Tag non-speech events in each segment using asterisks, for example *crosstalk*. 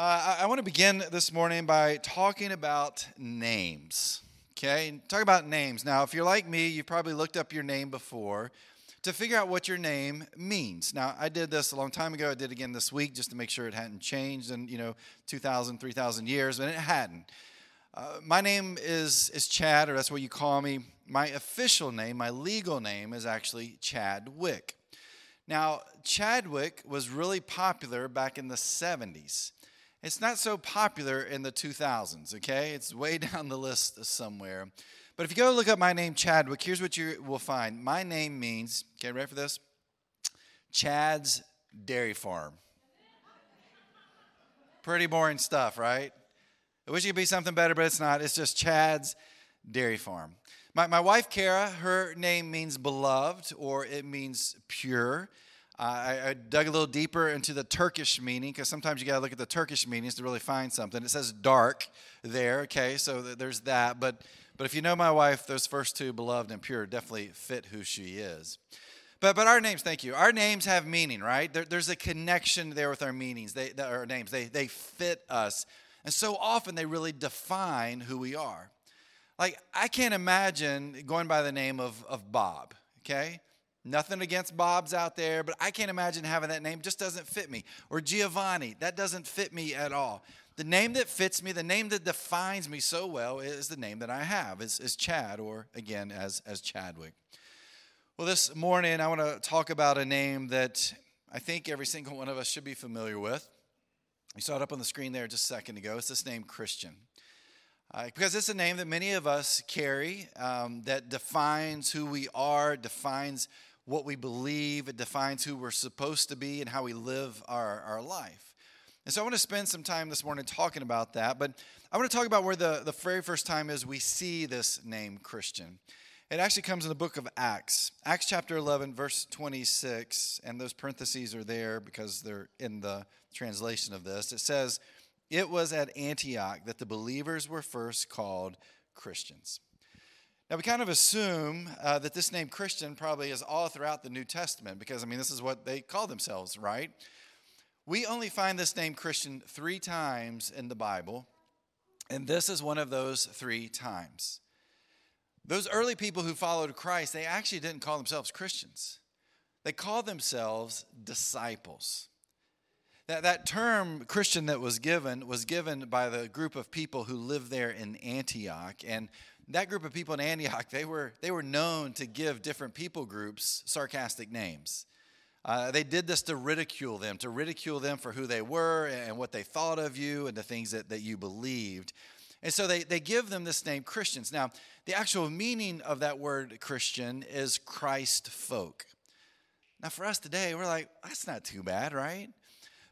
Uh, I, I want to begin this morning by talking about names. Okay, talk about names. Now, if you're like me, you've probably looked up your name before to figure out what your name means. Now, I did this a long time ago. I did again this week just to make sure it hadn't changed in, you know, 2,000, 3,000 years, and it hadn't. Uh, my name is, is Chad, or that's what you call me. My official name, my legal name, is actually Chadwick. Now, Chadwick was really popular back in the 70s. It's not so popular in the 2000s, okay? It's way *laughs* down the list somewhere. But if you go look up my name, Chadwick, here's what you will find. My name means, okay, ready for this? Chad's Dairy Farm. Pretty boring stuff, right? I wish it could be something better, but it's not. It's just Chad's Dairy Farm. My, my wife, Kara, her name means beloved or it means pure. I, I, dug a little deeper into the Turkish meaning because sometimes you got to look at the Turkish meanings to really find something. It says dark there, okay, so there's that. But, but if you know my wife, those first two, beloved and pure, definitely fit who she is. But, but our names, thank you. Our names have meaning, right? There, there's a connection there with our meanings, they, our names. They, they fit us. And so often they really define who we are. Like, I can't imagine going by the name of, of Bob, okay? Nothing against Bob's out there, but I can't imagine having that name. Just doesn't fit me. Or Giovanni, that doesn't fit me at all. The name that fits me, the name that defines me so well, is the name that I have, is, is Chad, or again, as, as Chadwick. Well, this morning I want to talk about a name that I think every single one of us should be familiar with. You saw it up on the screen there just a second ago. It's this name, Christian. Uh, because it's a name that many of us carry um, that defines who we are, defines what we believe, it defines who we're supposed to be and how we live our, our life. And so I want to spend some time this morning talking about that, but I want to talk about where the, the very first time is we see this name Christian. It actually comes in the book of Acts, Acts chapter 11, verse 26, and those parentheses are there because they're in the translation of this. It says, It was at Antioch that the believers were first called Christians. Now, we kind of assume uh, that this name Christian probably is all throughout the New Testament because, I mean, this is what they call themselves, right? We only find this name Christian three times in the Bible, and this is one of those three times. Those early people who followed Christ, they actually didn't call themselves Christians, they called themselves disciples. That, that term Christian that was given was given by the group of people who lived there in Antioch. And that group of people in Antioch, they were, they were known to give different people groups sarcastic names. Uh, they did this to ridicule them, to ridicule them for who they were and what they thought of you and the things that, that you believed. And so they, they give them this name Christians. Now, the actual meaning of that word Christian is Christ folk. Now, for us today, we're like, that's not too bad, right?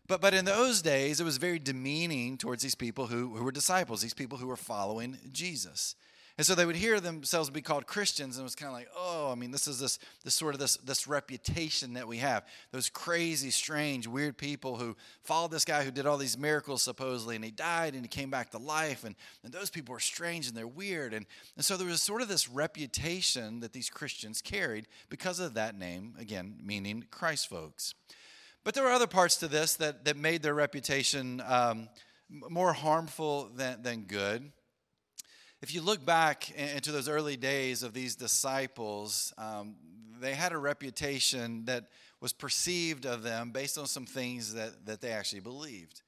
But, but in those days, it was very demeaning towards these people who, who were disciples, these people who were following Jesus. And so they would hear themselves be called Christians, and it was kind of like, oh, I mean, this is this, this sort of this, this reputation that we have. Those crazy, strange, weird people who followed this guy who did all these miracles supposedly, and he died and he came back to life. And, and those people are strange and they're weird. And, and so there was sort of this reputation that these Christians carried because of that name, again, meaning Christ folks. But there were other parts to this that, that made their reputation um, more harmful than, than good. If you look back into those early days of these disciples, um, they had a reputation that was perceived of them based on some things that, that they actually believed.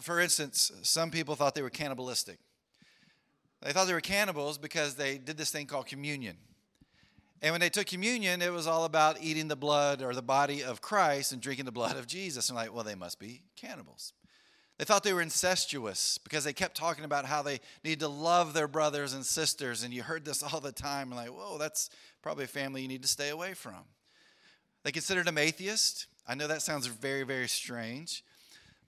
For instance, some people thought they were cannibalistic. They thought they were cannibals because they did this thing called communion. And when they took communion, it was all about eating the blood or the body of Christ and drinking the blood of Jesus. And like, well, they must be cannibals. They thought they were incestuous because they kept talking about how they need to love their brothers and sisters. And you heard this *laughs* all the time. Like, whoa, that's probably a family you need to stay away from. They considered them atheist. I know that sounds very, very strange.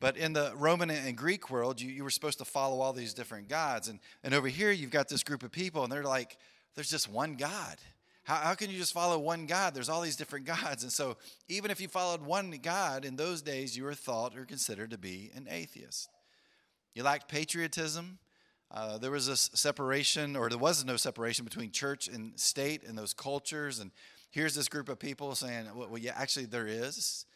But in the Roman and Greek world, you, you were supposed to follow all these different gods. And, and over here, you've got this group of people, and they're like, there's just one God. How, how can you just follow one God? There's all these different gods. And so, even if you followed one God, in those days, you were thought or considered to be an atheist. You lacked patriotism. Uh, there was a separation, or there was no separation between church and state in those cultures. And here's this group of people saying, well yeah, actually, there is.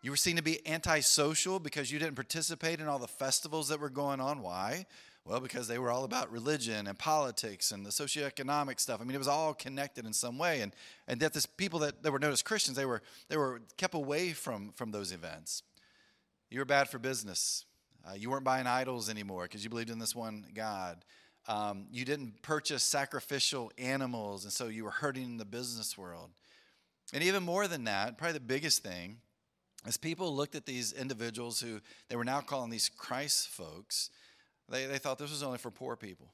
You were seen to be antisocial because you didn't participate in all the festivals that were going on. Why? Well, because they were all about religion and politics and the socioeconomic stuff. I mean, it was all connected in some way. And, and that this people that, that were known as Christians, they were, they were kept away from, from those events. You were bad for business. Uh, you weren't buying idols anymore because you believed in this one God. Um, you didn't purchase sacrificial animals, and so you were hurting the business world. And even more than that, probably the biggest thing as people looked at these individuals who they were now calling these Christ folks, they, they thought this was only for poor people.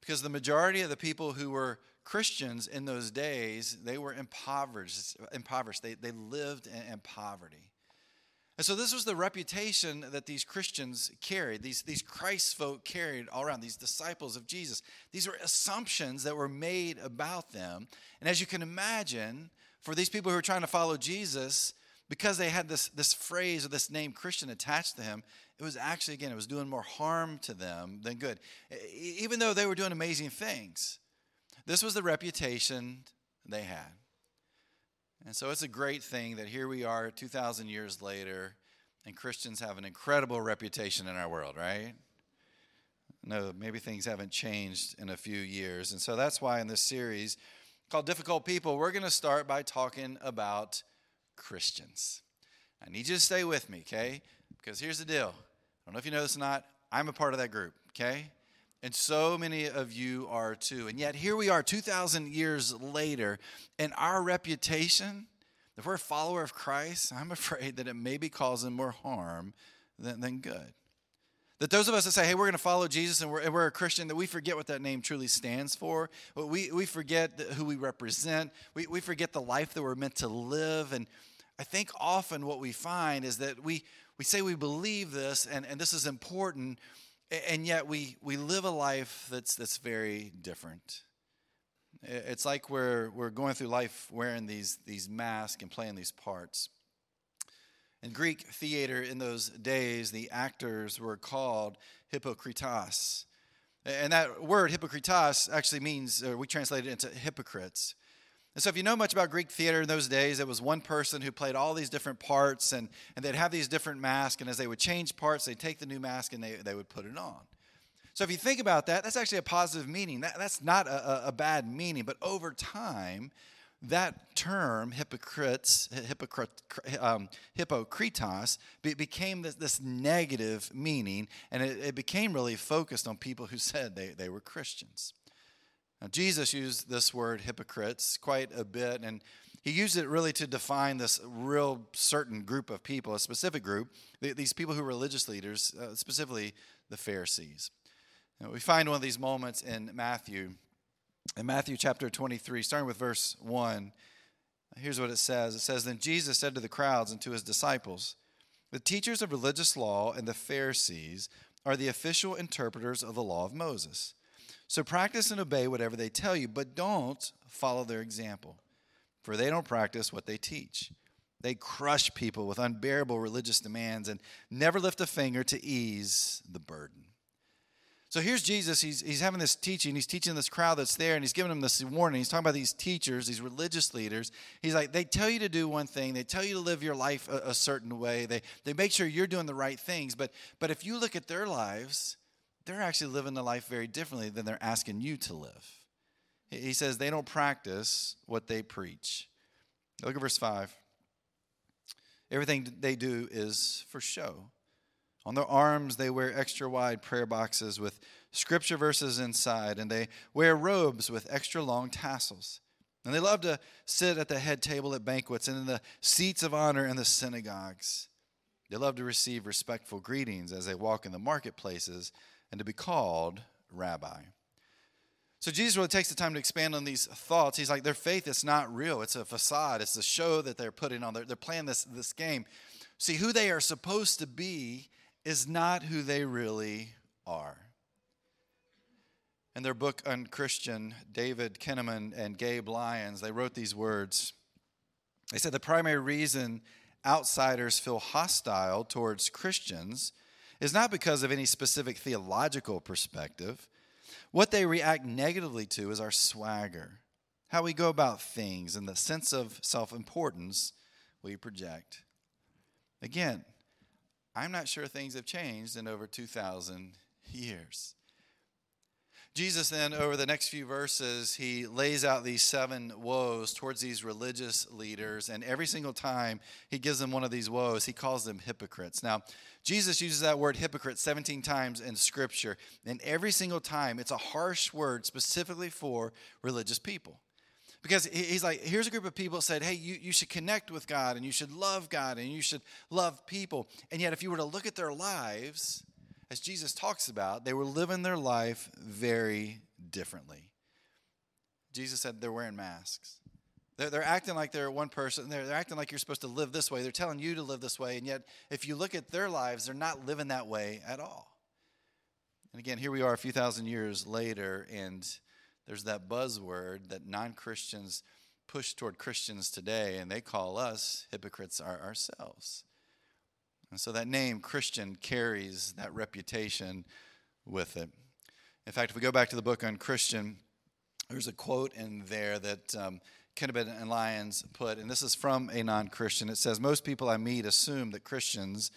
Because the majority of the people who were Christians in those days, they were impoverished. impoverished. They, they lived in, in poverty. And so this was the reputation that these Christians carried, these, these Christ folk carried all around, these disciples of Jesus. These were assumptions that were made about them. And as you can imagine, for these people who were trying to follow Jesus, because they had this, this phrase or this name Christian attached to him, it was actually, again, it was doing more harm to them than good. Even though they were doing amazing things, this was the reputation they had. And so it's a great thing that here we are 2,000 years later, and Christians have an incredible reputation in our world, right? No, maybe things haven't changed in a few years. And so that's why in this series called Difficult People, we're going to start by talking about Christians. I need you to stay with me, okay? Because here's the deal. Don't know if you know this or not. I'm a part of that group, okay? And so many of you are too. And yet here we are 2,000 years later, and our reputation, if we're a follower of Christ, *laughs* I'm afraid that it may be causing more harm than, than good. That those of us that say, hey, we're going to follow Jesus and we're, and we're, a Christian, that we forget what that name truly stands for. We, we forget who we represent. We, we forget the life that we're meant to live. And I think often what we find is that we, we say we believe this and, and this is important, and yet we, we live a life that's, that's very different. It's like we're, we're going through life wearing these, these masks and playing these parts. In Greek theater in those days, the actors were called hypokritos. And that word hypokritos actually means, uh, we translate it into hypocrites. And so, if you know much about Greek theater in those days, it was one person who played all these different parts, and, and they'd have these different masks. And as they would change parts, they'd take the new mask and they, they would put it on. So, if you think about that, that's actually a positive meaning. That, that's not a, a bad meaning. But over time, that term, hypocrites, hypocrite, um, hypokritos, be, became this, this, negative meaning, and it, it became really focused on people who said they, they were Christians. Now, Jesus used this word hypocrites quite a bit, and he used it really to define this real certain group of people, a specific group, these people who were religious leaders, uh, specifically the Pharisees. Now, we find one of these moments in Matthew, in Matthew chapter 23, starting with verse 1. Here's what it says It says, Then Jesus said to the crowds and to his disciples, The teachers of religious law and the Pharisees are the official interpreters of the law of Moses. So practice and obey whatever they tell you, but don't follow their example, for they don't practice what they teach. They crush people with unbearable religious demands and never lift a finger to ease the burden. So here's Jesus. He's, he's having this teaching. He's teaching this crowd that's there, and he's giving them this warning. He's talking about these teachers, these religious leaders. He's like, they tell you to do one thing. They tell you to live your life a, a certain way. They, they make sure you're doing the right things. But, but if you look at their lives, they're actually living the life very differently than they're asking you to live. He says they don't practice what they preach. Look at verse 5. Everything they do is for show. On their arms, they wear extra wide prayer boxes with scripture verses inside, and they wear robes with extra long tassels. And they love to sit at the head table at banquets and in the seats of honor in the synagogues. They love to receive respectful greetings as they walk in the marketplaces and to be called rabbi. So Jesus really takes the time to expand on these thoughts. He's like, their faith is not real. It's a facade. It's a show that they're putting on. They're, they're playing this, this game. See, who they are supposed to be is not who they really are. In their book Unchristian, David Kinnaman and Gabe Lyons, they wrote these words. They said the primary reason outsiders feel hostile towards Christians is not because of any specific theological perspective. What they react negatively to is our swagger, how we go about things, and the sense of self importance we project. Again, I'm not sure things have changed in over 2,000 years. Jesus then, over the next few verses, he lays out these seven woes towards these religious leaders. And every single time he gives them one of these woes, he calls them hypocrites. Now, Jesus uses that word hypocrite 17 times in Scripture. And every single time, it's a harsh word specifically for religious people. Because he's like, here's a group of people that said, hey, you, you should connect with God and you should love God and you should love people. And yet, if you were to look at their lives, as Jesus talks about, they were living their life very differently. Jesus said they're wearing masks. They're, they're acting like they're one person. They're, they're acting like you're supposed to live this way. They're telling you to live this way. And yet, if you look at their lives, they're not living that way at all. And again, here we are a few thousand years later, and there's that buzzword that non Christians push toward Christians today, and they call us hypocrites ourselves. And so that name, Christian, carries that reputation with it. In fact, if we go back to the book Unchristian, there's a quote in there that um, and Lyons put, and this is from a non Christian. It says, Most people I meet assume that Christians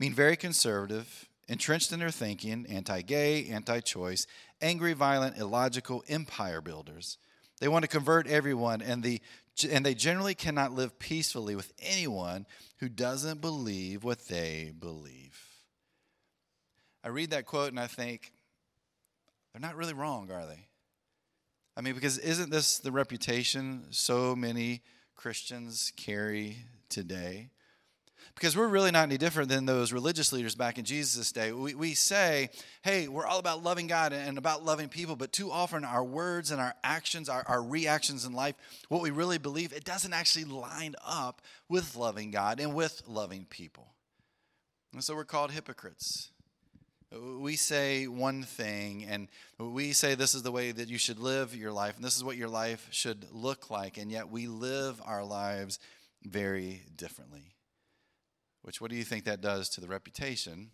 mean very conservative, entrenched in their thinking, anti gay, anti choice, angry, violent, illogical empire builders. They want to convert everyone, and the and they generally cannot live peacefully with anyone who doesn't believe what they believe. I read that quote and I think, they're not really wrong, are they? I mean, because isn't this the reputation so many Christians carry today? Because we're really not any different than those religious leaders back in Jesus' day. We, we say, hey, we're all about loving God and about loving people, but too often our words and our actions, our, our reactions in life, what we really believe, it doesn't actually line up with loving God and with loving people. And so we're called hypocrites. We say one thing, and we say this is the way that you should live your life, and this is what your life should look like, and yet we live our lives very differently. Which, what do you think that does to the reputation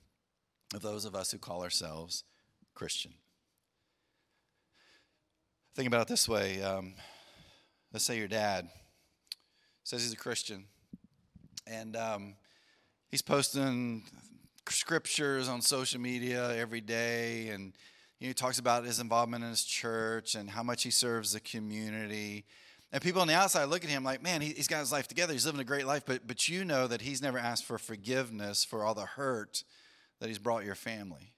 of those of us who call ourselves Christian? Think about it this way. Um, let's say your dad says he's a Christian, and um, he's posting scriptures on social media every day, and he talks about his involvement in his church and how much he serves the community. And people on the outside look at him like, man, he, has got his life together. He's living a great life. But, but you know that he's never asked for forgiveness for all the hurt that he's brought your family.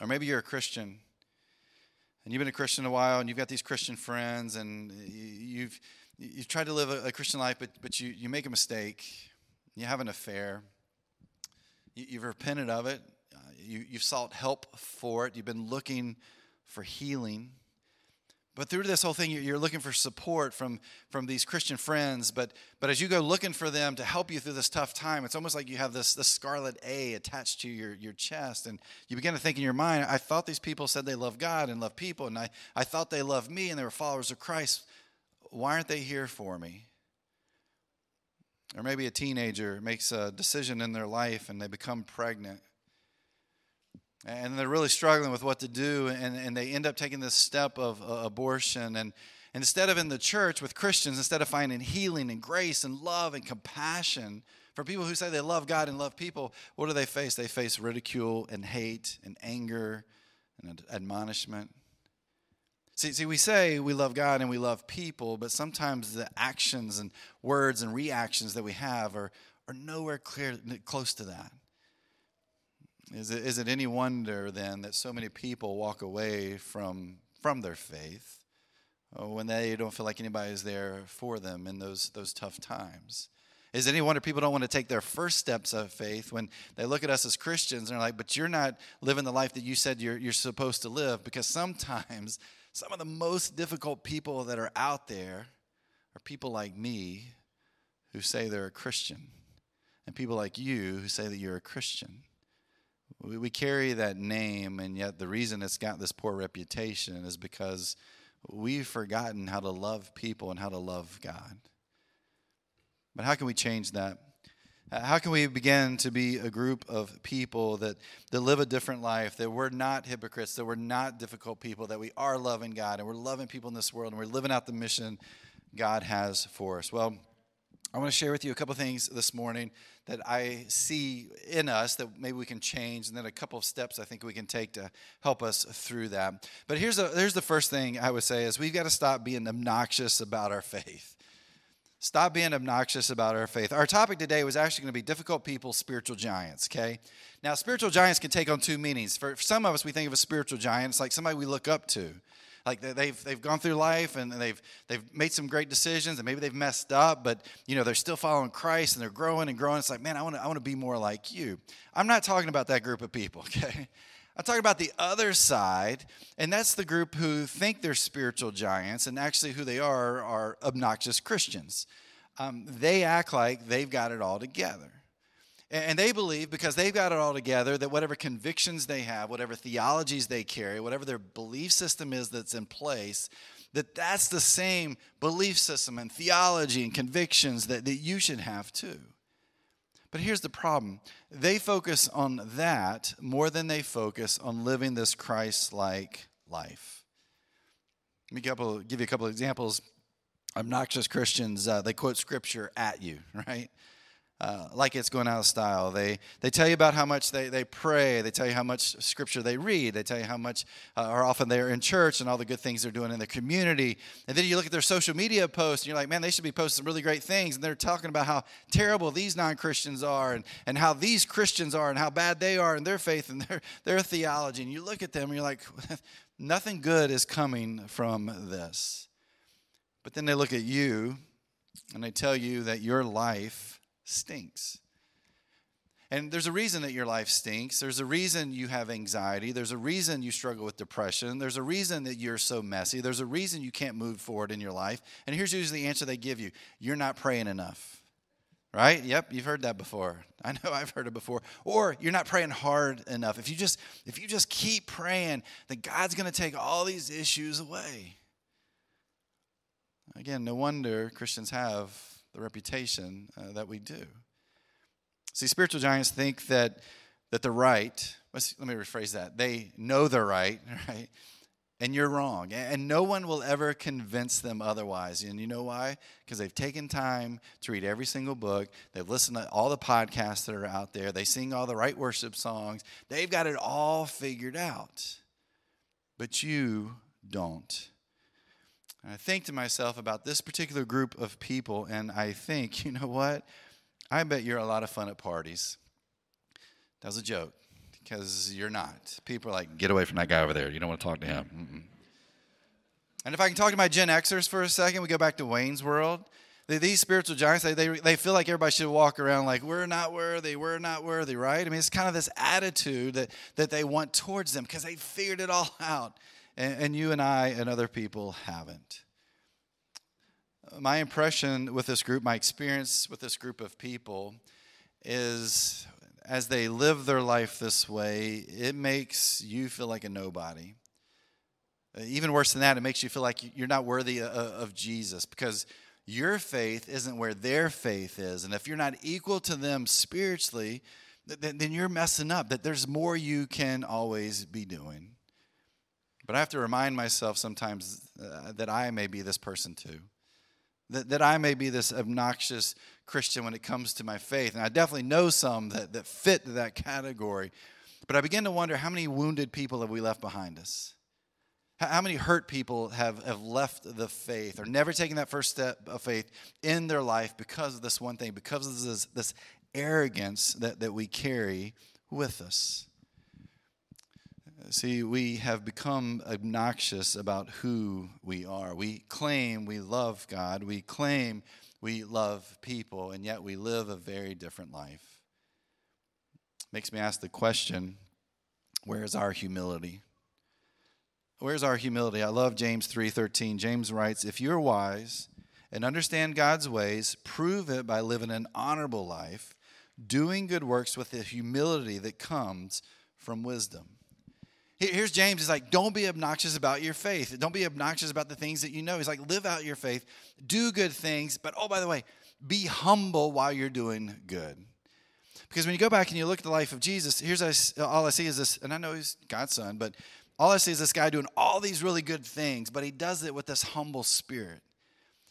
Or maybe you're a Christian and you've been a Christian a while and you've got these Christian friends and you've, you've tried to live a, a Christian life, but, but you, you make a mistake. You have an affair. You, have repented of it. Uh, you, you've sought help for it. You've been looking for healing. But through this whole thing, you're looking for support from, from these Christian friends. But, but as you go looking for them to help you through this tough time, it's almost like you have this, this scarlet A attached to your, your chest. And you begin to think in your mind, I thought these people said they love God and love people. And I, I thought they loved me and they were followers of Christ. Why aren't they here for me? Or maybe a teenager makes a decision in their life and they become pregnant and they're really struggling with what to do and, and they end up taking this step of uh, abortion. And instead of in the church with christians instead of finding healing and grace and love and compassion for people who say they love god and love people what do they face? They face ridicule and hate and anger and admonishment. See, see we say we love god and we love people but sometimes the actions and words and reactions that we have are, are nowhere clear, close to that is it, is it any wonder then that so many people walk away from, from their faith uh, when they don't feel like anybody is there for them in those, those tough times? Is it any wonder people don't want to take their first steps of faith when they look at us as Christians and are like, but you're not living the life that you said you're, you're supposed to live? Because sometimes some of the most difficult people that are out there are people like me who say they're a Christian, and people like you who say that you're a Christian. We, we carry that name, and yet the reason it's got this poor reputation is because we've forgotten how to love people and how to love God. But how can we change that? How can we begin to be a group of people that, that live a different life, that we're not hypocrites, that we're not difficult people, that we are loving God and we're loving people in this world and we're living out the mission God has for us? Well, I want to share with you a couple of things this morning that I see in us that maybe we can change, and then a couple of steps I think we can take to help us through that. But here's, a, here's the first thing I would say is we've got to stop being obnoxious about our faith. Stop being obnoxious about our faith. Our topic today was actually going to be difficult people, spiritual giants, okay? Now, spiritual giants can take on two meanings. For some of us, we think of a spiritual giant, it's like somebody we look up to like they've they've gone through life and they've they've made some great decisions and maybe they've messed up but you know they're still following Christ and they're growing and growing. It's like man I want to I want to be more like you. I'm not talking about that group of people *laughs* okay? I'm talking about the other side and that's the group who think they're spiritual giants and actually who they are are obnoxious Christians. Um, they act like they've got it all together and they believe, because they've got it all together, that whatever convictions they have, whatever theologies they carry, whatever their belief system is that's in place, that that's the same belief system and theology and convictions that, that you should have too. But here's the problem they focus on that more than they focus on living this Christ like life. Let me give you a couple of examples. Obnoxious Christians, uh, they quote scripture at you, *laughs* right? Uh, like it's going out of style. They, they tell you about how much they, they pray. They tell you how much scripture they read. They tell you how much, uh, or often they're in church and all the good things they're doing in the community. And then you look at their social media posts and you're like, man, they should be posting some really great things. And they're talking about how terrible these non Christians are and, and how these Christians are and how bad they are in their faith and *laughs* their, their theology. And you look at them and you're like, *laughs* nothing good is coming from this. But then they look at you and they tell you that your life stinks. And there's a reason that your life stinks. There's a reason you have anxiety. There's a reason you struggle with depression. There's a reason that you're so messy. There's a reason you can't move forward in your life. And here's usually the answer they give you you're not praying enough. Right? Yep, you've heard that before. *laughs* I know I've heard it before. Or you're not praying hard enough. If you just if you just keep praying, then God's going to take all these issues away. Again, no wonder Christians have the reputation uh, that we do. See, spiritual giants think that, that they're right. Let me rephrase that. They know they're right, *laughs* right? And you're wrong. And no one will ever convince them otherwise. And you know why? Because they've taken time to read every single book. They've listened to all the podcasts that are out there. They sing all the right worship songs. They've got it all figured out. But you don't. And I think to myself about this particular group of people, and I think, *laughs* you know what? I bet you're a lot of fun at parties. That was a joke, because you're not. People are like, get away from that guy over there. You don't want to talk to him. Mm-mm. And if I can talk to my Gen Xers for a second, we go back to Wayne's World. These spiritual giants, they, they, they feel like everybody should walk around like, we're not worthy, we're not worthy, right? I mean, it's kind of this attitude that, that they want towards them because they figured it all *laughs* out and, and you and I and other people haven't. My impression with this group, my experience with this group of people is as they live their life this way, it makes you feel like a nobody. Uh, even worse than that, it makes you feel like you're not worthy of Jesus because your faith isn't where their faith is. And if you're not equal to them spiritually, then you're messing up, that there's more you can always be doing. But I have to remind myself sometimes uh, that I may be this person too. That, that I may be this obnoxious Christian when it comes to my faith. And I definitely know some that, that fit that category. But I begin to wonder how many wounded people have we left behind us? How many hurt people have, have left the faith or never taken that first step of faith in their life because of this one thing, because of this, this arrogance that, that we carry with us? See, we have become obnoxious about who we are. We claim we love God, we claim we love people, and yet we live a very different life. Makes me ask the question where is our humility? Where's our humility? I love James 3:13. James writes, "If you're wise and understand God's ways, prove it by living an honorable life, doing good works with the humility that comes from wisdom." Here's James. He's like, don't be obnoxious about your faith. Don't be obnoxious about the things that you know. He's like, live out your faith, do good things, but oh, by the way, be humble while you're doing good. Because when you go back and you look at the life of Jesus, here's all I see is this, and I know he's God's son, but all I see is this guy doing all these really good things, but he does it with this humble spirit.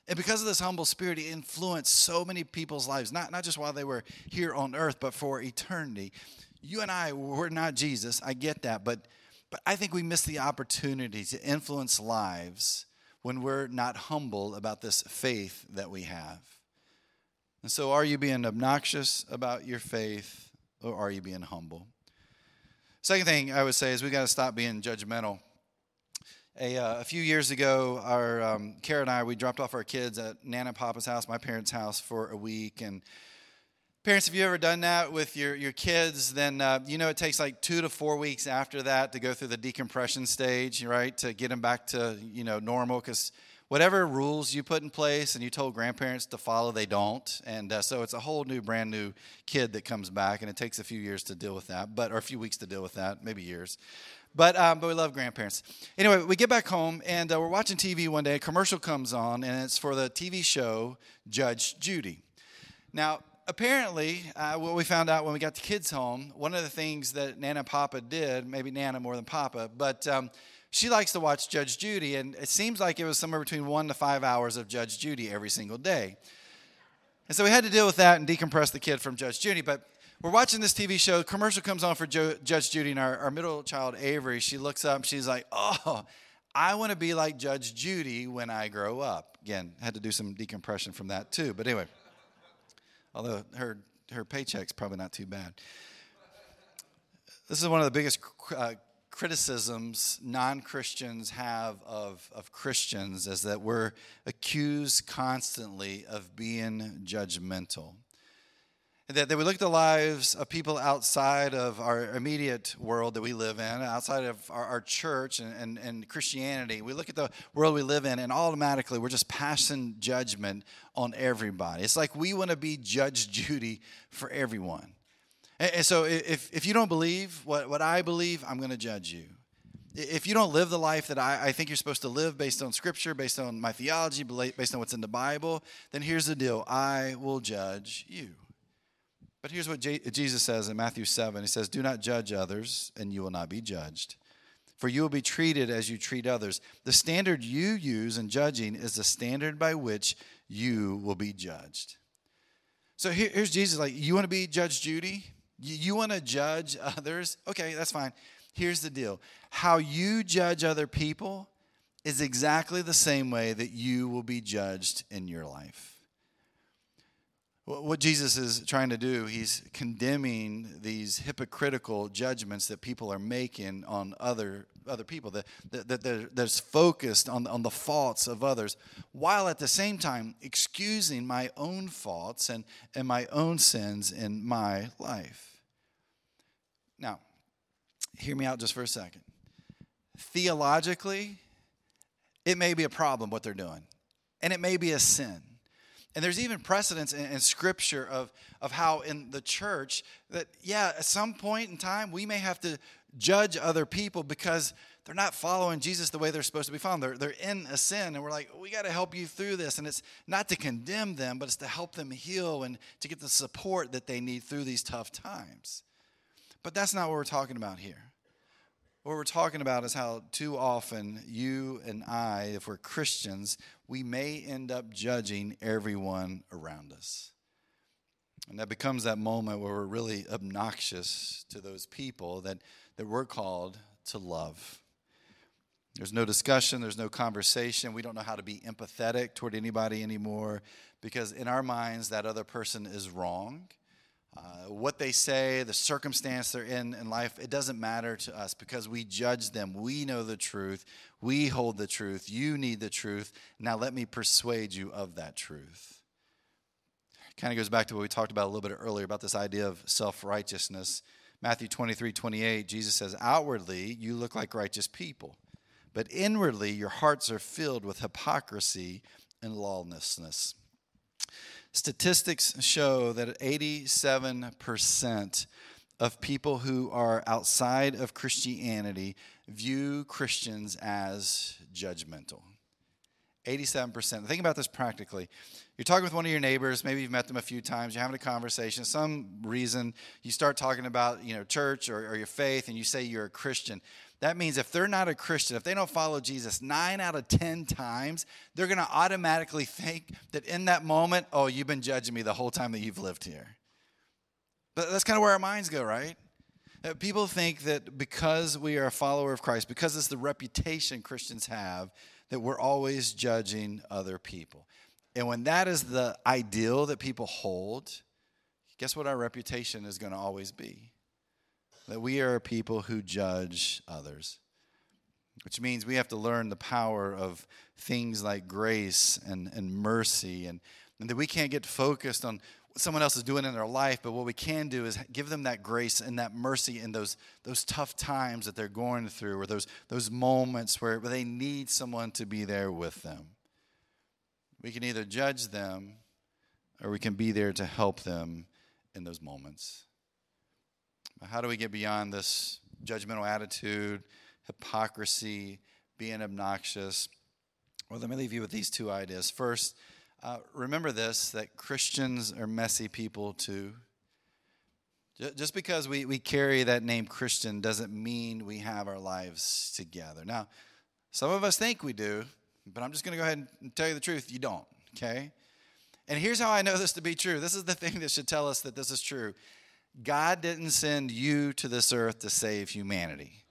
And because of this humble spirit, he influenced so many people's lives, not, not just while they were here on earth, but for eternity. You and I, we're not Jesus. I get that. But, but I think we miss the opportunity to influence lives when we're not humble about this faith that we have. And so, are you being obnoxious about your faith or are you being humble? Second thing I would say is we got to stop being judgmental. A, uh, a, few years ago, our um, Kara and I we dropped off our kids at Nana and Papa's house, my parents' house, for a week. And parents, have you ever done that with your your kids? Then uh, you know it takes like two to four weeks after that to go through the decompression stage, right? To get them back to you know normal because whatever rules you put in place and you told grandparents to follow, they don't. And uh, so it's a whole new, brand new kid that comes back, and it takes a few years to deal with that, but or a few weeks to deal with that, maybe years. But um, but we love grandparents. Anyway, we get back home and uh, we're watching TV one day. A commercial comes on, and it's for the TV show Judge Judy. Now, apparently, uh, what we found out when we got the kids home, one of the things that Nana Papa did, maybe Nana more than Papa, but um, she likes to watch Judge Judy, and it seems like it was somewhere between one to five hours of Judge Judy every single day. And so we had to deal with that and decompress the kid from Judge Judy. But we're watching this TV show. Commercial comes on for jo- Judge Judy, and our, our middle child, Avery, she looks up she's like, Oh, I want to be like Judge Judy when I grow up. Again, had to do some decompression from that too. But anyway, although her, her paycheck's probably not too bad. This is one of the biggest uh, criticisms non Christians have of, of Christians is that we're accused constantly of being judgmental. And that, that we look at the lives of people outside of our immediate world that we live in, outside of our, our church and, and, and Christianity. We look at the world we live in, and automatically we're just passing judgment on everybody. It's like we want to be Judge Judy for everyone. And, so if, if you don't believe what, what I believe, I'm going to judge you. If you don't live the life that I, I think you're supposed to live based on scripture, based on my theology, based on what's in the Bible, then here's the deal I will judge you. But here's what Jesus says in Matthew 7 He says, Do not judge others, and you will not be judged. For you will be treated as you treat others. The standard you use in judging is the standard by which you will be judged. So here, here's Jesus like, You want to be Judge Judy? You want to judge others? Okay, that's fine. Here's the deal how you judge other people is exactly the same way that you will be judged in your life. What Jesus is trying to do, he's condemning these hypocritical judgments that people are making on other, other people, that, that, that that's focused on, on the faults of others, while at the same time excusing my own faults and, and my own sins in my life. Now, hear me out just for a second. Theologically, it may be a problem what they're doing, and it may be a sin. And there's even precedence in, in, scripture of, of how in the church that, yeah, at some point in time, we may have to judge other people because they're not following Jesus the way they're supposed to be following. They're, they're in a sin, and we're like, we got to help you through this. And it's not to condemn them, but it's to help them heal and to get the support that they need through these tough times. But that's not what we're talking about here. What we're talking about is how too often you and I, if we're Christians, we may end up judging everyone around us. And that becomes that moment where we're really obnoxious to those people that, that we're called to love. There's no discussion, there's no conversation. We don't know how to be empathetic toward anybody anymore because in our minds, that other person is wrong uh, what they say, the circumstance they're in in life, it doesn't matter to us because we judge them. We know the truth. We hold the truth. You need the truth. Now let me persuade you of that truth. Kind of goes back to what we talked about a little bit earlier about this idea of self righteousness. Matthew 23 28, Jesus says, Outwardly, you look like righteous people, but inwardly, your hearts are filled with hypocrisy and lawlessness. Statistics show that 87% of people who are outside of Christianity view Christians as judgmental. 87%. Think about this practically. You're talking with one of your neighbors, maybe you've met them a few times, you're having a conversation, some reason you start talking about, you know, church or, or your faith and you say you're a Christian. That means if they're not a Christian, if they don't follow Jesus nine out of 10 times, they're going to automatically think that in that moment, oh, you've been judging me the whole time that you've lived here. But that's kind of where our minds go, right? Uh, people think that because we are a follower of Christ, because it's the reputation Christians have, that we're always judging other people. And when that is the ideal that people hold, guess what our reputation is going to always be? That we are people who judge others, which means we have to learn the power of things like grace and, and mercy, and, and that we can't get focused on what someone else is doing in their life, but what we can do is give them that grace and that mercy in those, those tough times that they're going through, or those, those moments where, where they need someone to be there with them. We can either judge them or we can be there to help them in those moments. How do we get beyond this judgmental attitude, hypocrisy, being obnoxious? Well, let me leave you with these two ideas. First, uh, remember this that Christians are messy people too. Just because we, we carry that name Christian doesn't mean we have our lives together. Now, some of us think we do, but I'm just going to go ahead and tell you the truth. You don't, okay? And here's how I know this to be true. This is the thing that should tell us that this is true. God didn't send you to this earth to save humanity.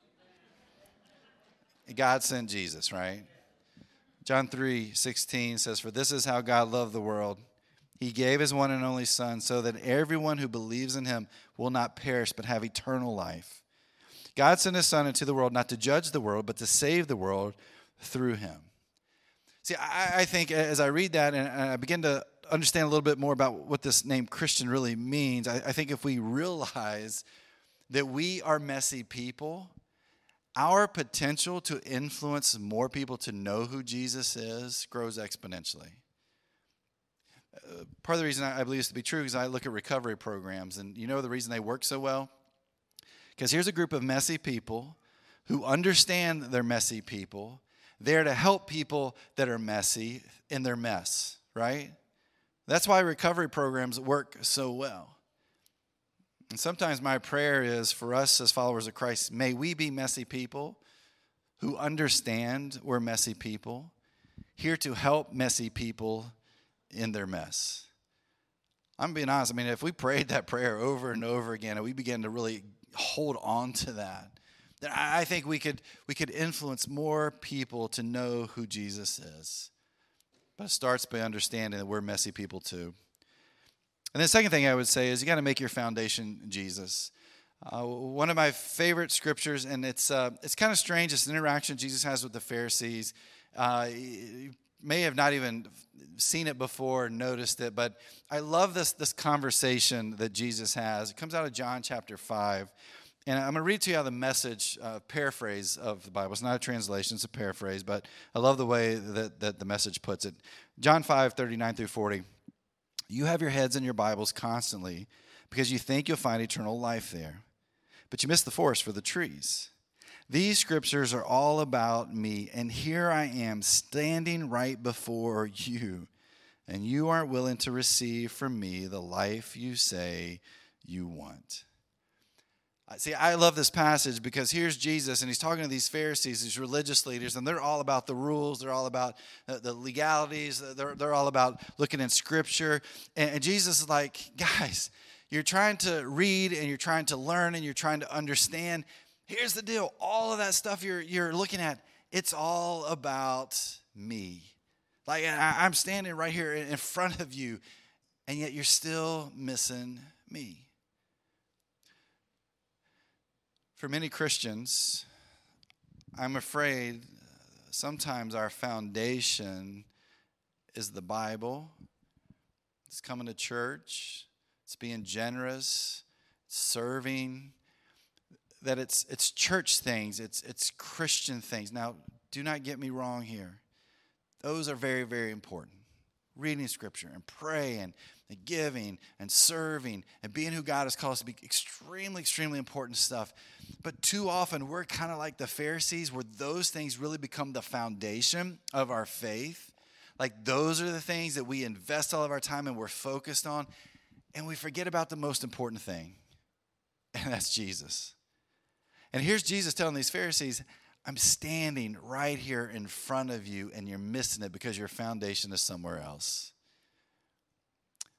God sent Jesus, right? John 3 16 says, For this is how God loved the world. He gave his one and only Son so that everyone who believes in him will not perish but have eternal life. God sent his Son into the world not to judge the world, but to save the world through him. See, I, I think as I read that and I begin to understand a little bit more about what this name Christian really means, I, I think if we realize that we are messy people, our potential to influence more people to know who Jesus is grows exponentially. Uh, part of the reason I, I believe this to be true is I look at recovery programs, and you know the reason they work so well? Because here's a group of messy people who understand they're messy people. They're to help people that are messy in their mess, right? That's why recovery programs work so well. And sometimes my prayer is for us as followers of Christ, may we be messy people who understand we're messy people, here to help messy people in their mess. I'm being honest. I mean, if we prayed that prayer over and over again and we began to really hold on to that, then I think we could we could influence more people to know who Jesus is. But it starts by understanding that we're messy people too. And the second thing I would say is you got to make your foundation Jesus. Uh, one of my favorite scriptures, and it's uh, it's kind of strange. It's an interaction Jesus has with the Pharisees. Uh, you may have not even seen it before, noticed it, but I love this this conversation that Jesus has. It comes out of John chapter five. And I'm going to read to you how the message uh, paraphrase of the Bible. It's not a translation, it's a paraphrase, but I love the way that, that the message puts it. John 5, 39 through 40. You have your heads in your Bibles constantly because you think you'll find eternal life there, but you miss the forest for the trees. These scriptures are all about me, and here I am standing right before you, and you aren't willing to receive from me the life you say you want. Uh, see, I love this passage because here's Jesus, and he's talking to these Pharisees, these religious leaders, and they're all about the rules. They're all about uh, the legalities. Uh, they're, they're all about looking in Scripture. And Jesus is like, *laughs* guys, you're trying to read and you're trying to learn and you're trying to understand. Here's the deal all of that stuff you're, you're looking at, it's all about me. Like, I'm standing right here in front of you, and yet you're still missing me. For many Christians, I'm afraid sometimes our foundation is the Bible, it's coming to church, it's being generous, serving, that it's it's church things, it's it's Christian things. Now, do not get me wrong here. Those are very, very important. Reading scripture and praying and giving and serving and being who God has called us to be extremely, extremely important stuff. But too often we're kind of like the Pharisees where those things really become the foundation of our faith. Like those are the things that we invest all of our time and we're focused on. And we forget about the most important thing, *laughs* and that's Jesus. And here's Jesus telling these Pharisees, I'm standing right here in front of you, and you're missing it because your foundation is somewhere else.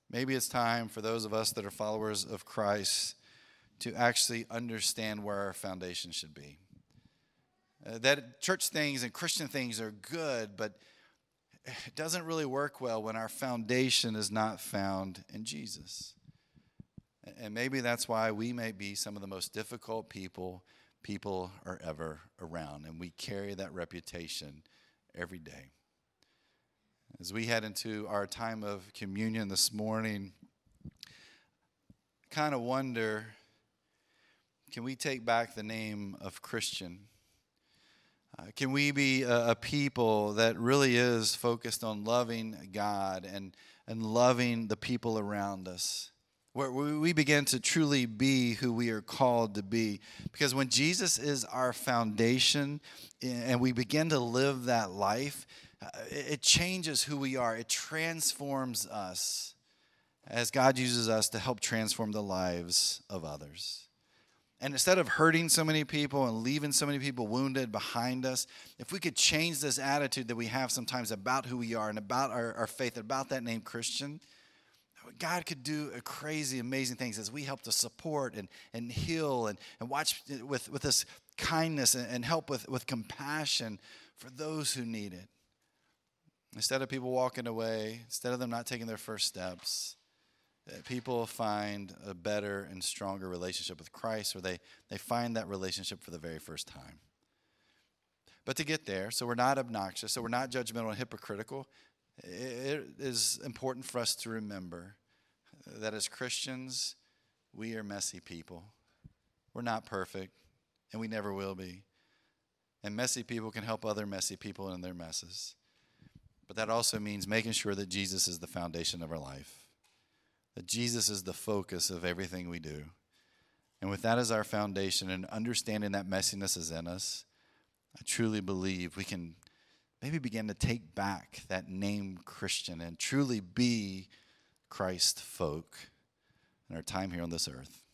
Maybe it's time for those of us that are followers of Christ to actually understand where our foundation should be. Uh, that church things and Christian things are good, but it doesn't really work well when our foundation is not found in Jesus. And maybe that's why we may be some of the most difficult people people are ever around, and we carry that reputation every day. As we head into our time of communion this morning, kind of wonder can we take back the name of Christian? Uh, can we be a, a, people that really is focused on loving God and, and loving the people around us? Where we begin to truly be who we are called to be. Because when Jesus is our foundation and we begin to live that life, uh, it changes who we are, it transforms us as God uses us to help transform the lives of others. And instead of hurting so many people and leaving so many people wounded behind us, if we could change this attitude that we have sometimes about who we are and about our, our faith, about that name Christian, God could do crazy, amazing things as we help to support and, and heal and, and watch with, with this kindness and, and help with, with compassion for those who need it. Instead of people walking away, instead of them not taking their first steps, people find a better and stronger relationship with Christ, or they, they find that relationship for the very first time. But to get there, so we're not obnoxious, so we're not judgmental and hypocritical, it is important for us to remember that as Christians, we are messy people. We're not perfect, and we never will be. And messy people can help other messy people in their messes. But that also means making sure that Jesus is the foundation of our life, that Jesus is the focus of everything we do. And with that as our foundation and understanding that messiness is in us, I truly believe we can maybe begin to take back that name Christian and truly be Christ folk in our time here on this earth.